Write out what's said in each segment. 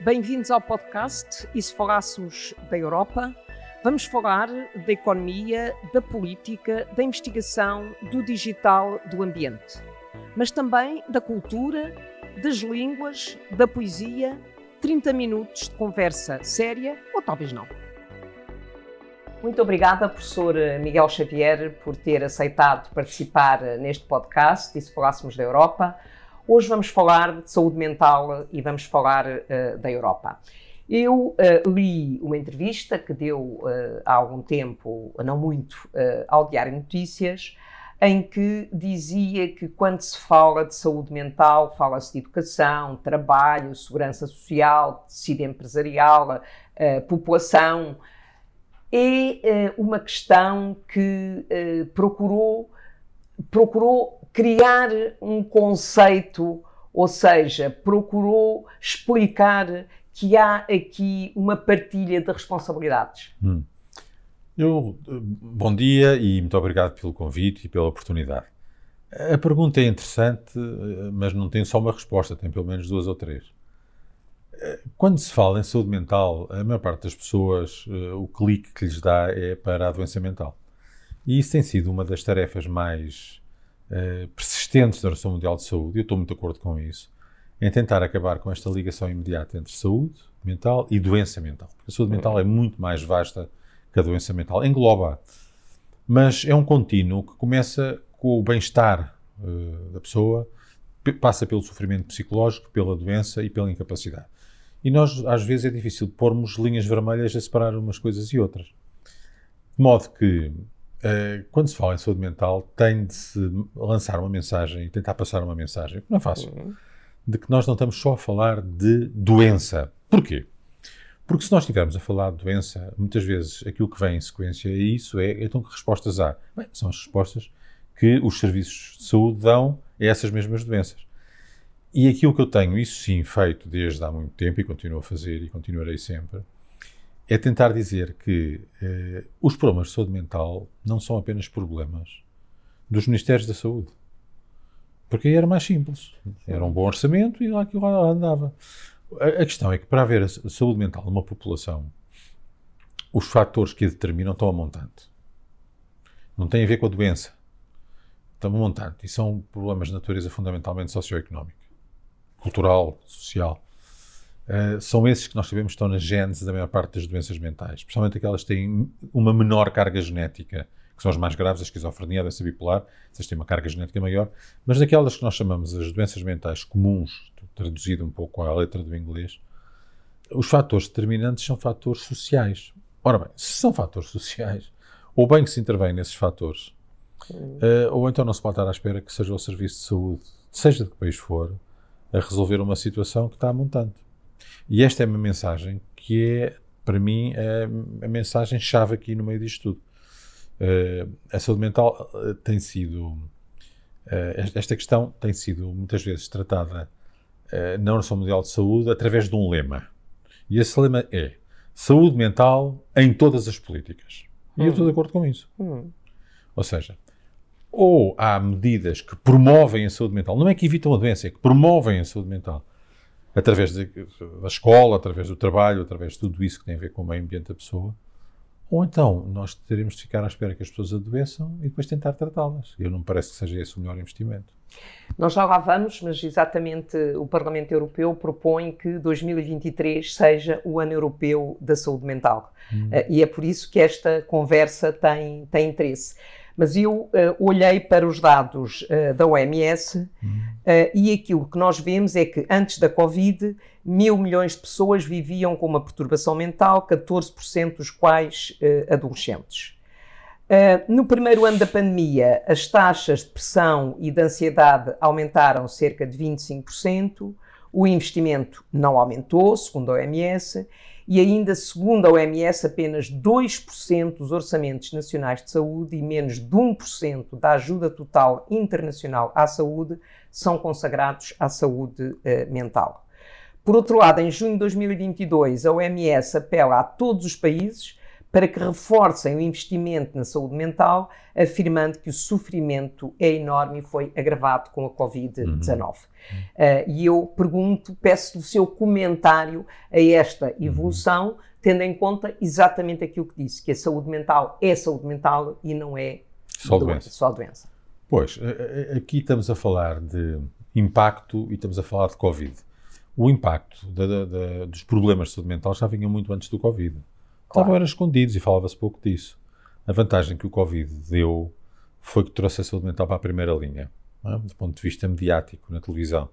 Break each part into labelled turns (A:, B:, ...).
A: Bem-vindos ao podcast E se falássemos da Europa? Vamos falar da economia, da política, da investigação, do digital, do ambiente. Mas também da cultura, das línguas, da poesia. 30 minutos de conversa séria ou talvez não. Muito obrigada, professor Miguel Xavier, por ter aceitado participar neste podcast E se falássemos da Europa. Hoje vamos falar de saúde mental e vamos falar uh, da Europa. Eu uh, li uma entrevista que deu uh, há algum tempo, não muito, ao Diário Notícias, em que dizia que quando se fala de saúde mental, fala-se de educação, trabalho, segurança social, tecido empresarial, população. É uma questão que procurou, procurou criar um conceito, ou seja, procurou explicar que há aqui uma partilha de responsabilidades. Hum.
B: Eu, bom dia e muito obrigado pelo convite e pela oportunidade. A pergunta é interessante, mas não tem só uma resposta, tem pelo menos duas ou três. Quando se fala em saúde mental, a maior parte das pessoas, eh, o clique que lhes dá é para a doença mental. E isso tem sido uma das tarefas mais uh, persistentes da Organização Mundial de Saúde, eu estou muito de acordo com isso, em tentar acabar com esta ligação imediata entre saúde mental e doença mental. Porque a saúde mental é muito mais vasta que a doença mental, engloba. Mas é um contínuo que começa com o bem-estar uh, da pessoa, passa pelo sofrimento psicológico, pela doença e pela incapacidade. E nós, às vezes, é difícil pormos linhas vermelhas a separar umas coisas e outras. De modo que eh, quando se fala em saúde mental, tem de se lançar uma mensagem e tentar passar uma mensagem, não é fácil, uhum. de que nós não estamos só a falar de doença. Porquê? Porque se nós estivermos a falar de doença, muitas vezes aquilo que vem em sequência a isso é, então que respostas há? Bem, são as respostas que os serviços de saúde dão a essas mesmas doenças. E aquilo que eu tenho, isso sim, feito desde há muito tempo e continuo a fazer e continuarei sempre, é tentar dizer que eh, os problemas de saúde mental não são apenas problemas dos Ministérios da Saúde. Porque aí era mais simples. Era um bom orçamento e lá aquilo lá andava. A, a questão é que para haver a saúde mental numa população, os fatores que a determinam estão a montante. Não tem a ver com a doença. Estão a montante. E são problemas de natureza fundamentalmente socioeconómica, cultural, social. Uh, são esses que nós sabemos que estão na gênese da maior parte das doenças mentais, especialmente aquelas que têm uma menor carga genética, que são as mais graves, a esquizofrenia, a doença bipolar, essas têm uma carga genética maior, mas daquelas que nós chamamos as doenças mentais comuns, traduzido um pouco à letra do inglês, os fatores determinantes são fatores sociais. Ora bem, se são fatores sociais, ou bem que se intervém nesses fatores, uh, ou então não se pode estar à espera que seja o serviço de saúde, seja de que país for, a resolver uma situação que está montante. E esta é uma mensagem que é, para mim, é a mensagem chave aqui no meio disto tudo. Uh, a saúde mental uh, tem sido. Uh, esta questão tem sido muitas vezes tratada na Organização Mundial de Saúde através de um lema. E esse lema é saúde mental em todas as políticas. E eu estou de acordo com isso. Hum. Ou seja, ou há medidas que promovem a saúde mental, não é que evitam a doença, é que promovem a saúde mental através de, da escola, através do trabalho, através de tudo isso que tem a ver com o meio ambiente da pessoa. Ou então nós teremos de ficar à espera que as pessoas adoeçam e depois tentar tratá-las. Eu não me parece que seja esse o melhor investimento.
A: Nós já lá vamos, mas exatamente o Parlamento Europeu propõe que 2023 seja o ano europeu da saúde mental. Hum. Uh, e é por isso que esta conversa tem, tem interesse. Mas eu uh, olhei para os dados uh, da OMS uh, e aquilo que nós vemos é que antes da Covid, mil milhões de pessoas viviam com uma perturbação mental, 14% dos quais adolescentes. no primeiro ano da pandemia, as taxas de depressão e de ansiedade aumentaram cerca de 25%, o investimento não aumentou, segundo a OMS, e ainda, segundo a OMS, apenas 2% dos orçamentos nacionais de saúde e menos de 1% da ajuda total internacional à saúde são consagrados à saúde eh, mental. Por outro lado, em junho de 2022, a OMS apela a todos os países para que reforcem o investimento na saúde mental, afirmando que o sofrimento é enorme e foi agravado com a Covid-19. Uhum. Uh, e eu pergunto, peço o seu comentário a esta evolução, uhum. tendo em conta exatamente aquilo que disse, que a saúde mental é saúde mental e não é
B: só doença.
A: Só doença.
B: Pois, aqui estamos a falar de impacto e estamos a falar de Covid. O impacto da, da, dos problemas de saúde mental já vinha muito antes do Covid. Claro. Estavam escondidos e falava-se pouco disso. A vantagem que o Covid deu foi que trouxe a saúde mental para a primeira linha, é? do ponto de vista mediático, na televisão.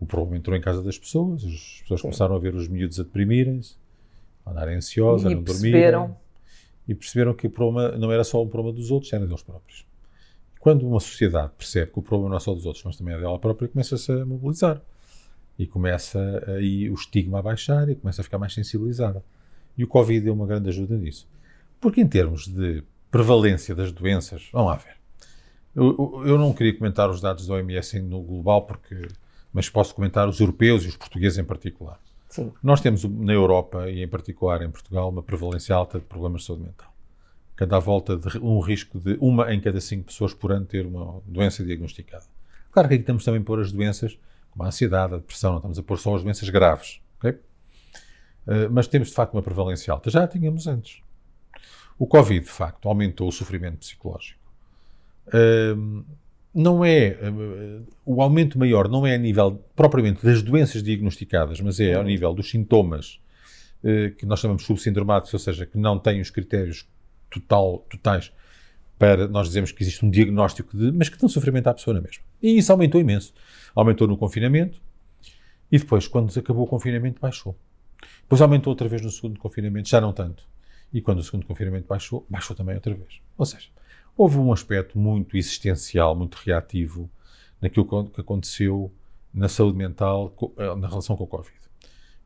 B: O problema entrou em casa das pessoas, as pessoas Sim. começaram a ver os miúdos a deprimirem-se, a andarem ansiosas, a não dormirem. E perceberam que o problema não era só um problema dos outros, era deles próprios. Quando uma sociedade percebe que o problema não é só dos outros, mas também é dela própria, começa-se a mobilizar. E começa aí o estigma a baixar e começa a ficar mais sensibilizada. E o Covid deu uma grande ajuda nisso. Porque em termos de prevalência das doenças, vamos lá ver. Eu, eu não queria comentar os dados da OMS no global, porque, mas posso comentar os europeus e os portugueses em particular.
A: Sim.
B: Nós temos na Europa e em particular em Portugal uma prevalência alta de problemas de saúde mental à volta de um risco de uma em cada cinco pessoas por ano ter uma doença diagnosticada. Claro que aqui estamos também a pôr as doenças, como a ansiedade, a depressão, não estamos a pôr só as doenças graves, okay? Uh, mas temos de facto uma prevalência alta. Já a tínhamos antes. O Covid, de facto, aumentou o sofrimento psicológico. Uh, não é uh, o aumento maior não é a nível propriamente das doenças diagnosticadas, mas é ao nível dos sintomas que nós chamamos subsindromáticos, ou seja, que não têm os critérios total, totais para nós dizermos que existe um diagnóstico de, mas que dão sofrimento à pessoa na mesma. E isso aumentou imenso. Aumentou no confinamento e depois, quando acabou o confinamento, baixou. Depois aumentou outra vez no segundo confinamento, já não tanto. E quando o segundo confinamento baixou, baixou também outra vez. Ou seja, houve um aspecto muito existencial, muito reativo naquilo que aconteceu na saúde mental eh, na relação com o Covid.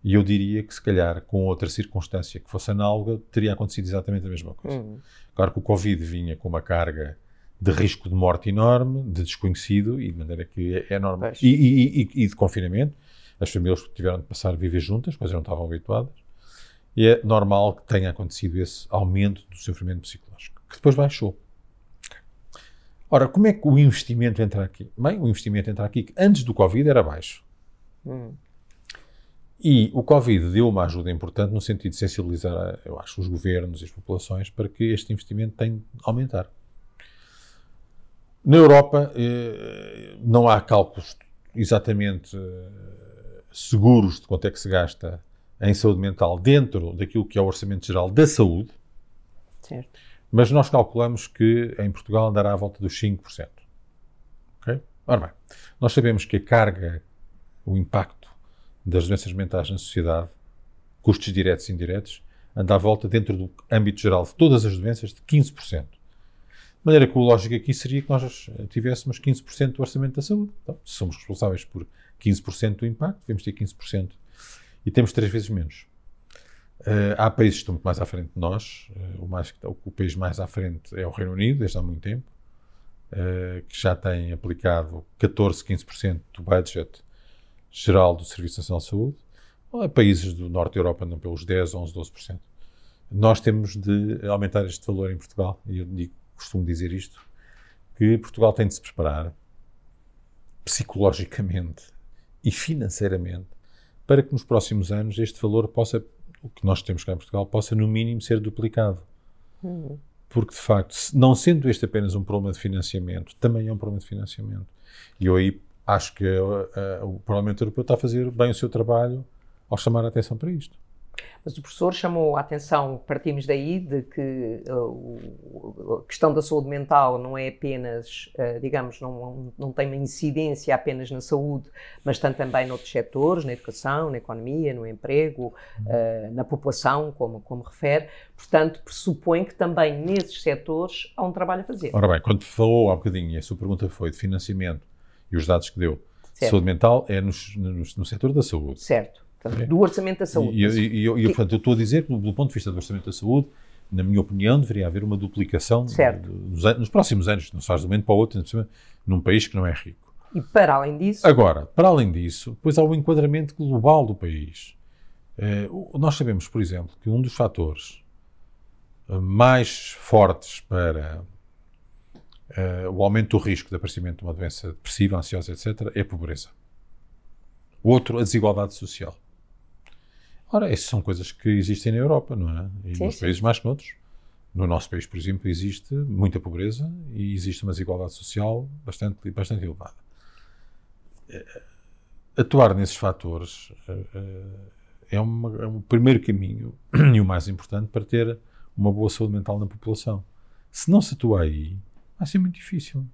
B: E eu diria que, se calhar, com outra circunstância que fosse análoga, teria acontecido exatamente a mesma coisa. Uhum. Claro que o Covid vinha com uma carga de risco de morte enorme, de desconhecido, e de maneira que é, é normal. E, e, e, e, de confinamento. As famílias tiveram de passar a viver juntas, coisas não estavam habituadas. E é normal que tenha acontecido esse aumento do sofrimento psicológico, que depois baixou. Ora, como é que o investimento entra aqui? Bem, o investimento entra aqui que antes do Covid era baixo. Uhum. E o Covid deu uma ajuda importante no sentido de sensibilizar, eu acho, os governos e as populações para que este investimento tem de aumentar. Na Europa, eh, não há cálculos exatamente eh, seguros de quanto é que se gasta em saúde mental dentro daquilo que é o Orçamento Geral da Saúde.
A: Certo.
B: Mas nós calculamos que em Portugal andará à volta dos 5%. Ok? Ora bem, nós sabemos que a carga, o impacto das doenças mentais na sociedade, custos diretos e indiretos, anda à volta, dentro do âmbito geral de todas as doenças, de 15%. De maneira que o lógico aqui seria que nós tivéssemos 15% do orçamento da saúde. Então, se somos responsáveis por 15% do impacto, devemos ter 15%. E temos três vezes menos. Uh, há países que estão muito mais à frente de nós. Uh, o, mais, o, país mais à frente é o Reino Unido, desde há muito tempo, uh, que já tem aplicado 14, 15% do budget geral do Serviço Nacional de Saúde, ou países do norte da Europa andam pelos 10, 11, 12%. Nós temos de aumentar este valor em Portugal, e eu digo, costumo dizer isto, que Portugal tem de se preparar psicologicamente e financeiramente para que nos próximos anos este valor possa, o que nós temos cá em Portugal, possa no mínimo ser duplicado. Uhum. Porque, de facto, não sendo este apenas um problema de financiamento, também é um problema de financiamento. E eu aí acho que uh, uh, o Parlamento Europeu está a fazer bem o seu trabalho ao chamar a atenção para isto.
A: Mas o professor chamou a atenção, partimos daí, de que uh, a questão da saúde mental não é apenas, uh, digamos, não, não tem uma incidência apenas na saúde, mas tem também noutros setores, na educação, na economia, no emprego, uh, na população, como, como refere. Portanto, pressupõe que também nesses setores há um trabalho a fazer.
B: Ora bem, quando falou há um bocadinho, e a sua pergunta foi de financiamento e os dados que deu. Certo. Saúde mental é no, no, no setor da saúde.
A: Certo. Portanto, do orçamento da saúde.
B: E, e, e, e portanto, eu estou a dizer que, do ponto de vista do orçamento da saúde, na minha opinião, deveria haver uma duplicação nos, nos, próximos anos, não se faz de um momento para o outro, num país que não é rico.
A: E para além disso?
B: Agora, para além disso, depois há o enquadramento global do país. Eh, nós sabemos, por exemplo, que um dos fatores mais fortes para uh, o aumento do risco de aparecimento de uma doença depressiva, ansiosa, etc., é a pobreza. Outro, a desigualdade social. Ora, essas são coisas que existem na Europa, não é? E sim, nos países mais que noutros. No nosso país, por exemplo, existe muita pobreza e existe uma desigualdade social bastante, bastante elevada. Eh, atuar nesses fatores uh, é, uma, é um primeiro caminho e o mais importante para ter uma boa saúde mental na população. Se não se atua aí, vai ser muito difícil.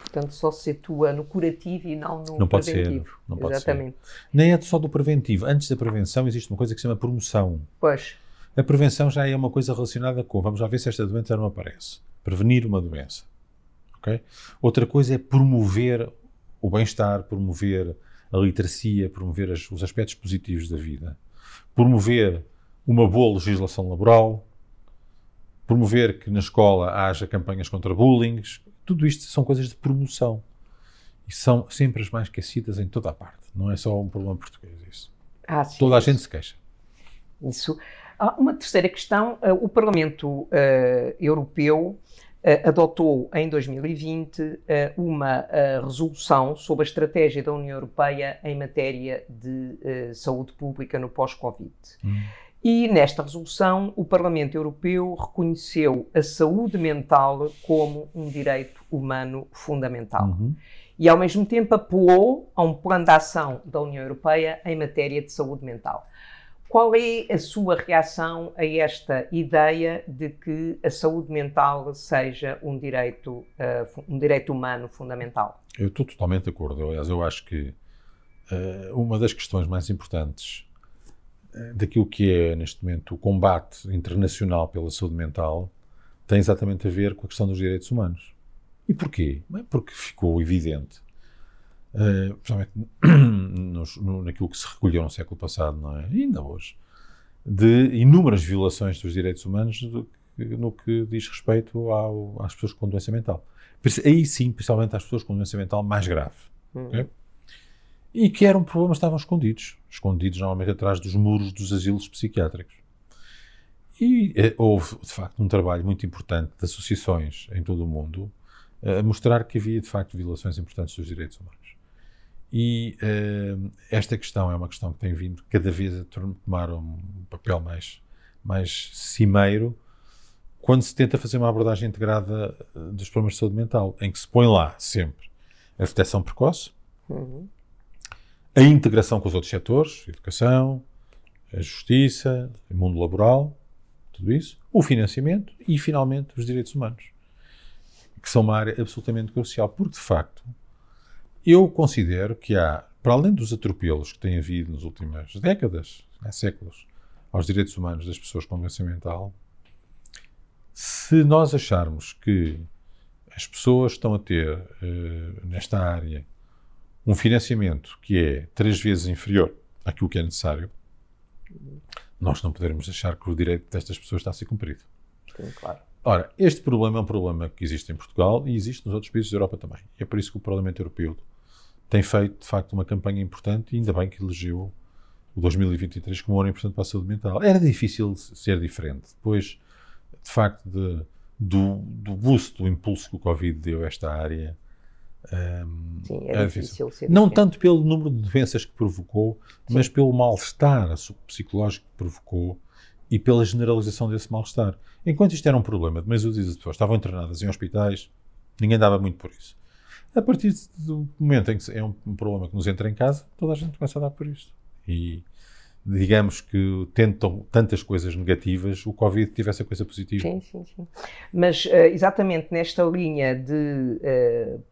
A: Portanto, só se atua no curativo e não no
B: não
A: pode
B: preventivo. Ser, não pode Exatamente. Ser. Nem é só do preventivo. Antes da prevenção existe uma coisa que se chama promoção.
A: Pois.
B: A prevenção já é uma coisa relacionada com vamos lá ver se esta doença não aparece. Prevenir uma doença. Okay? Outra coisa é promover o bem-estar, promover a literacia, promover as, os aspectos positivos da vida, promover uma boa legislação laboral, promover que na escola haja campanhas contra bullying, tudo isto são coisas de promoção. E são sempre as mais esquecidas em toda a parte. Não é só um problema português isso. Ah, sim, toda a gente se queixa.
A: Isso. Ah, uma terceira questão. Uh, o Parlamento uh, Europeu uh, adotou em 2020 uma resolução sobre a estratégia da União Europeia em matéria de saúde pública no pós-Covid. Hum. E nesta resolução, o Parlamento Europeu reconheceu a saúde mental como um direito humano fundamental. Uhum. E, ao mesmo tempo, apelou a um plano de ação da União Europeia em matéria de saúde mental. Qual é a sua reação a esta ideia de que a saúde mental seja um direito, uh, um direito humano fundamental?
B: Eu estou totalmente de acordo. Aliás, eu acho que uh, uma das questões mais importantes daquilo que é, neste momento, o combate internacional pela saúde mental tem exatamente a ver com a questão dos direitos humanos. E porquê? Porque ficou evidente, uh, principalmente nos, no, naquilo que se recolheu no século passado, não é? E ainda hoje, de inúmeras violações dos direitos humanos no que diz respeito ao, às pessoas com doença mental. Aí sim, principalmente às pessoas com doença mental mais grave. Hum. Okay? E que eram problemas que estavam escondidos, escondidos normalmente atrás dos muros dos asilos psiquiátricos. E eh, houve, de facto, um trabalho muito importante de associações em todo o mundo eh, a mostrar que havia, de facto, violações importantes dos direitos humanos. E eh, esta questão é uma questão que tem vindo cada vez a tomar um papel mais, mais cimeiro quando se tenta fazer uma abordagem integrada dos problemas de saúde mental, em que se põe lá sempre a detecção precoce, uhum a integração com os outros setores, educação, a justiça, o mundo laboral, tudo isso, o financiamento e, finalmente, os direitos humanos, que são uma área absolutamente crucial, porque, de facto, eu considero que há, para além dos atropelos que têm havido nas últimas décadas, há séculos, aos direitos humanos das pessoas com doença mental, se nós acharmos que as pessoas estão a ter, uh, nesta área, um financiamento que é três vezes inferior àquilo que é necessário, nós não poderemos achar que o direito destas pessoas está a ser cumprido.
A: Sim, claro.
B: Ora, este problema é um problema que existe em Portugal e existe nos outros países da Europa também. É por isso que o Parlamento Europeu tem feito, de facto, uma campanha importante e ainda bem que elegeu o 2023 como um ano importante para a saúde mental. Era difícil ser diferente. Depois, de facto, de, do, do boost, do impulso que o Covid deu a esta área,
A: um, Sim, é, é difícil. difícil
B: não tanto pelo número de doenças que provocou, Sim. mas pelo mal-estar psicológico que provocou e pela generalização desse mal-estar. Enquanto isto era um problema de meio de pessoas estavam internadas em hospitais, ninguém dava muito por isso. A partir do momento em que é um, problema que nos entra em casa, toda a gente começa a dar por isto. E digamos que tentam tantas coisas negativas, o Covid tivesse a coisa positiva.
A: Sim, sim, sim. Mas uh, exatamente nesta linha de uh,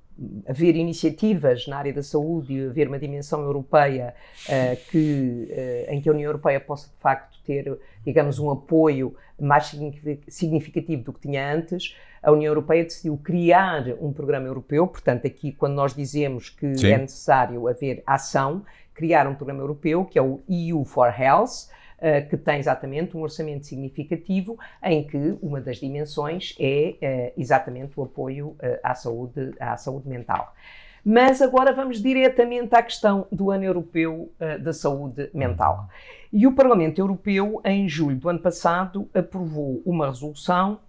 A: haver iniciativas na área da saúde e haver uma dimensão europeia uh, que, uh, em que a União Europeia possa de facto ter, digamos, um apoio mais significativo do que tinha antes, a União Europeia decidiu criar um programa europeu, portanto, aqui quando nós dizemos que Sim. é necessário haver ação, criar um programa europeu que é o EU for Health, que tem exatamente um orçamento significativo em que uma das dimensões é uh, exatamente o apoio uh, à, saúde, à saúde mental. Mas agora vamos diretamente à questão do Ano Europeu uh, da Saúde Mental. E o Parlamento Europeu, em julho do ano passado, aprovou uma resolução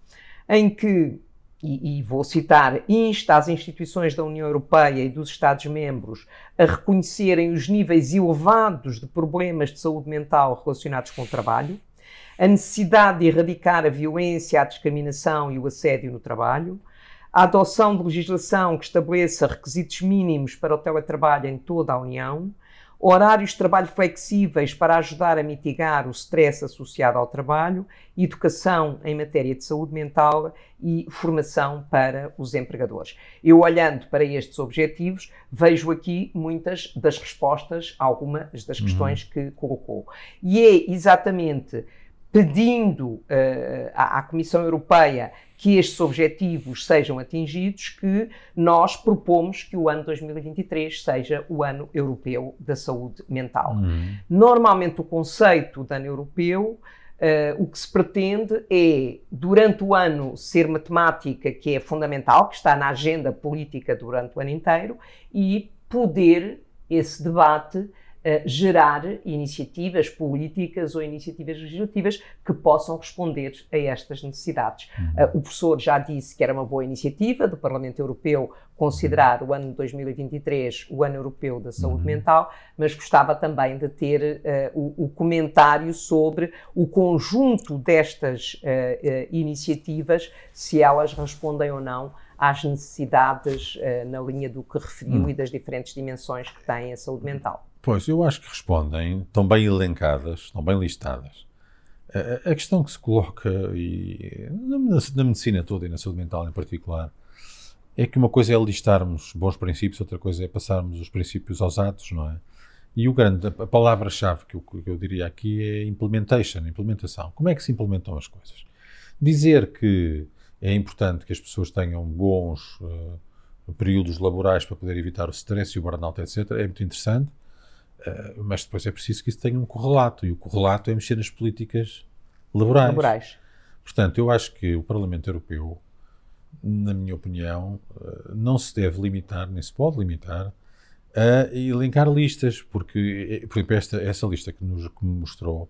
A: em que, e, e vou citar, insta as instituições da União Europeia e dos Estados-membros a reconhecerem os níveis elevados de problemas de saúde mental relacionados com o trabalho, a necessidade de erradicar a violência, a discriminação e o assédio no trabalho, a adoção de legislação que estabeleça requisitos mínimos para o teletrabalho em toda a União, horários de trabalho flexíveis para ajudar a mitigar o stress associado ao trabalho, educação em matéria de saúde mental e formação para os empregadores. Eu, olhando para estes objetivos, vejo aqui muitas das respostas a algumas das questões uhum. que colocou. E é exatamente pedindo uh, à, à Comissão Europeia que estes objetivos sejam atingidos, que nós propomos que o ano 2023 seja o ano europeu da saúde mental. Uhum. Normalmente, o conceito de ano europeu. Uh, o que se pretende é, durante o ano, ser matemática, que é fundamental, que está na agenda política durante o ano inteiro, e poder esse debate uh, gerar iniciativas políticas ou iniciativas legislativas que possam responder a estas necessidades. Uhum. Uh, o professor já disse que era uma boa iniciativa do Parlamento Europeu considerar o ano 2023 o ano europeu da saúde uhum. mental, mas gostava também de ter uh, o, o, comentário sobre o conjunto destas iniciativas, se elas respondem ou não às necessidades uh, na linha do que referiu hum. e das diferentes dimensões que tem a saúde mental.
B: Pois, eu acho que respondem, estão bem elencadas, estão bem listadas. A, a questão que se coloca, e na, na, medicina toda e na saúde mental em particular, é que uma coisa é listarmos bons princípios, outra coisa é passarmos os princípios aos atos, não é? E o grande, a palavra-chave que, que eu, diria aqui é implementation, implementação. Como é que se implementam as coisas? Dizer que é importante que as pessoas tenham bons uh, períodos laborais para poder evitar o stress e o burnout, etc., é muito interessante. Uh, mas depois é preciso que isso tenha um correlato, e o correlato é mexer nas políticas laborais. laborais. Portanto, eu acho que o Parlamento Europeu, na minha opinião, uh, não se deve limitar, nem se pode limitar, a elencar listas, porque, eh, por exemplo, esta, essa lista que nos que me mostrou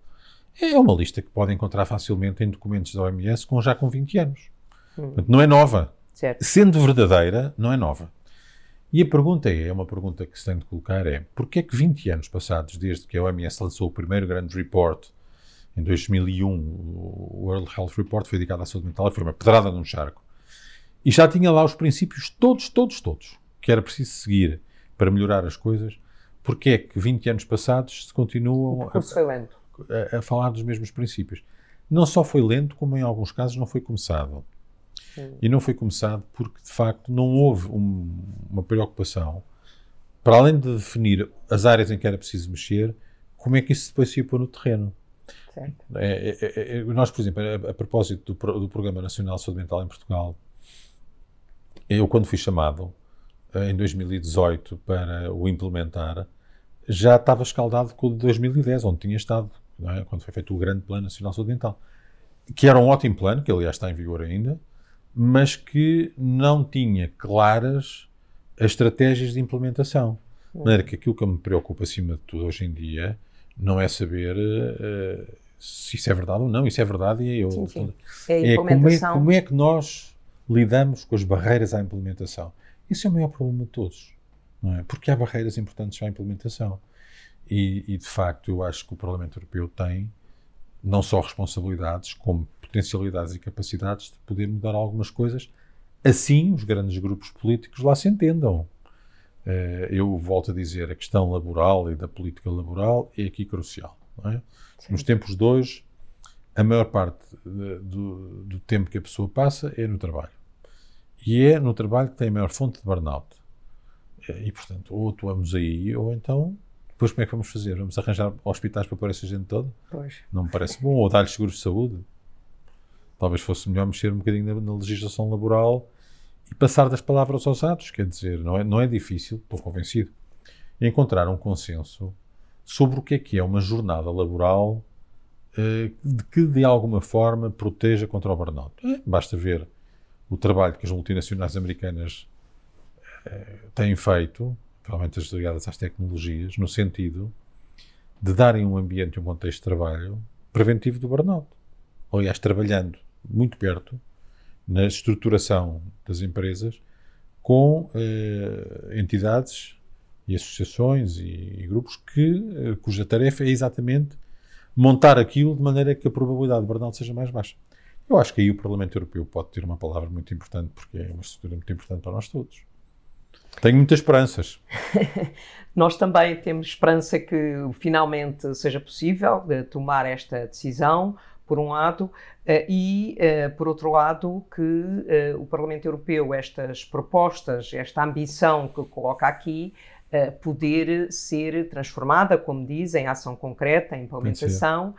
B: é uma lista que pode encontrar facilmente em documentos da OMS com já com 20 anos. Hum. Portanto, não é nova. Certo. Sendo verdadeira, não é nova. E a pergunta é, é uma pergunta que se tem de colocar, é porquê é que 20 anos passados, desde que a OMS lançou o primeiro grande report, em 2001, o World Health Report foi dedicado à saúde mental, foi uma pedrada num charco, e já tinha lá os princípios todos, todos, todos, que era preciso seguir para melhorar as coisas, porquê é que 20 anos passados se continuam a, a, a falar dos mesmos princípios? Não só foi lento, como em alguns casos não foi começado. E não foi começado porque, de facto, não houve um, uma preocupação, para além de definir as áreas em que era preciso mexer, como é que isso depois se ia pôr no terreno. É, é, é, é, nós, por exemplo, a, a propósito do, do, Programa Nacional de Saúde Mental em Portugal, eu, quando fui chamado eh, em 2018 para o implementar, já estava escaldado com o de 2010, onde tinha estado, é? quando foi feito o grande Plano Nacional de Saúde Mental. Que era um ótimo plano, que aliás está em vigor ainda, mas que não tinha claras as estratégias de implementação. De maneira que aquilo que me preocupa acima de tudo hoje em dia não é saber uh, se isso é verdade ou não. Isso é verdade e é eu. Sim, sim. É, é, como é como é que nós lidamos com as barreiras à implementação. Isso é o maior problema de todos. Não é? Porque há barreiras importantes para a implementação. E, e, de facto, eu acho que o Parlamento Europeu tem não só responsabilidades, como potencialidades e capacidades de poder mudar algumas coisas. Assim, os grandes grupos políticos lá se entendam. Eh, eu volto a dizer, a questão laboral e da política laboral é aqui crucial. É? Nos tempos de hoje, a maior parte do, do, tempo que a pessoa passa é no trabalho. E é no trabalho que tem a maior fonte de burnout. Eh, e, portanto, ou atuamos aí, ou então depois como é que vamos fazer? Vamos arranjar hospitais para pôr essa gente toda? Pois. Não me parece bom. Ou dar-lhes seguros de saúde? Talvez fosse melhor mexer um bocadinho na, na, legislação laboral e passar das palavras aos atos. Quer dizer, não é, não é difícil, estou convencido, encontrar um consenso sobre o que é que é uma jornada laboral eh, que, de alguma forma, proteja contra o burnout. É, basta ver o trabalho que as multinacionais americanas têm feito, provavelmente as ligadas às tecnologias, no sentido de darem um ambiente e um contexto de trabalho preventivo do burnout. Aliás, trabalhando muito perto na estruturação das empresas com eh, entidades e associações e, e grupos que, eh, cuja tarefa é exatamente montar aquilo de maneira que a probabilidade de burnout seja mais baixa. Eu acho que aí o Parlamento Europeu pode ter uma palavra muito importante, porque é uma estrutura muito importante para nós todos. Tenho muitas esperanças.
A: Nós também temos esperança que finalmente seja possível tomar esta decisão, por um lado, eh, e, eh, por outro lado, que eh, o Parlamento Europeu, estas propostas, esta ambição que coloca aqui, poder ser transformada, como diz, em ação concreta, em implementação.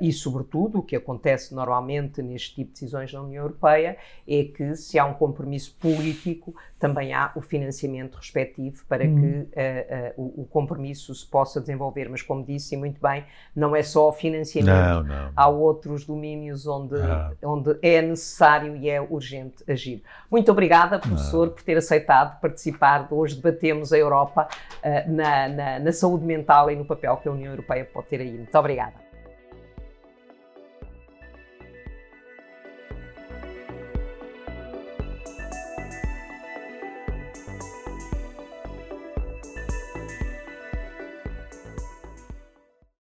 A: E, sobretudo, o que acontece normalmente neste tipo de decisões na União Europeia é que, se há um compromisso político, também há o financiamento respectivo para hum. que uh, uh, o, o, compromisso se possa desenvolver. Mas, como disse muito bem, não é só o financiamento.
B: Não, não.
A: Há outros domínios onde, ah. onde é necessário e é urgente agir. Muito obrigada, professor, por ter aceitado participar. Hoje debatemos a Europa na, na, na saúde mental e no papel que a União Europeia pode ter aí. Muito obrigada.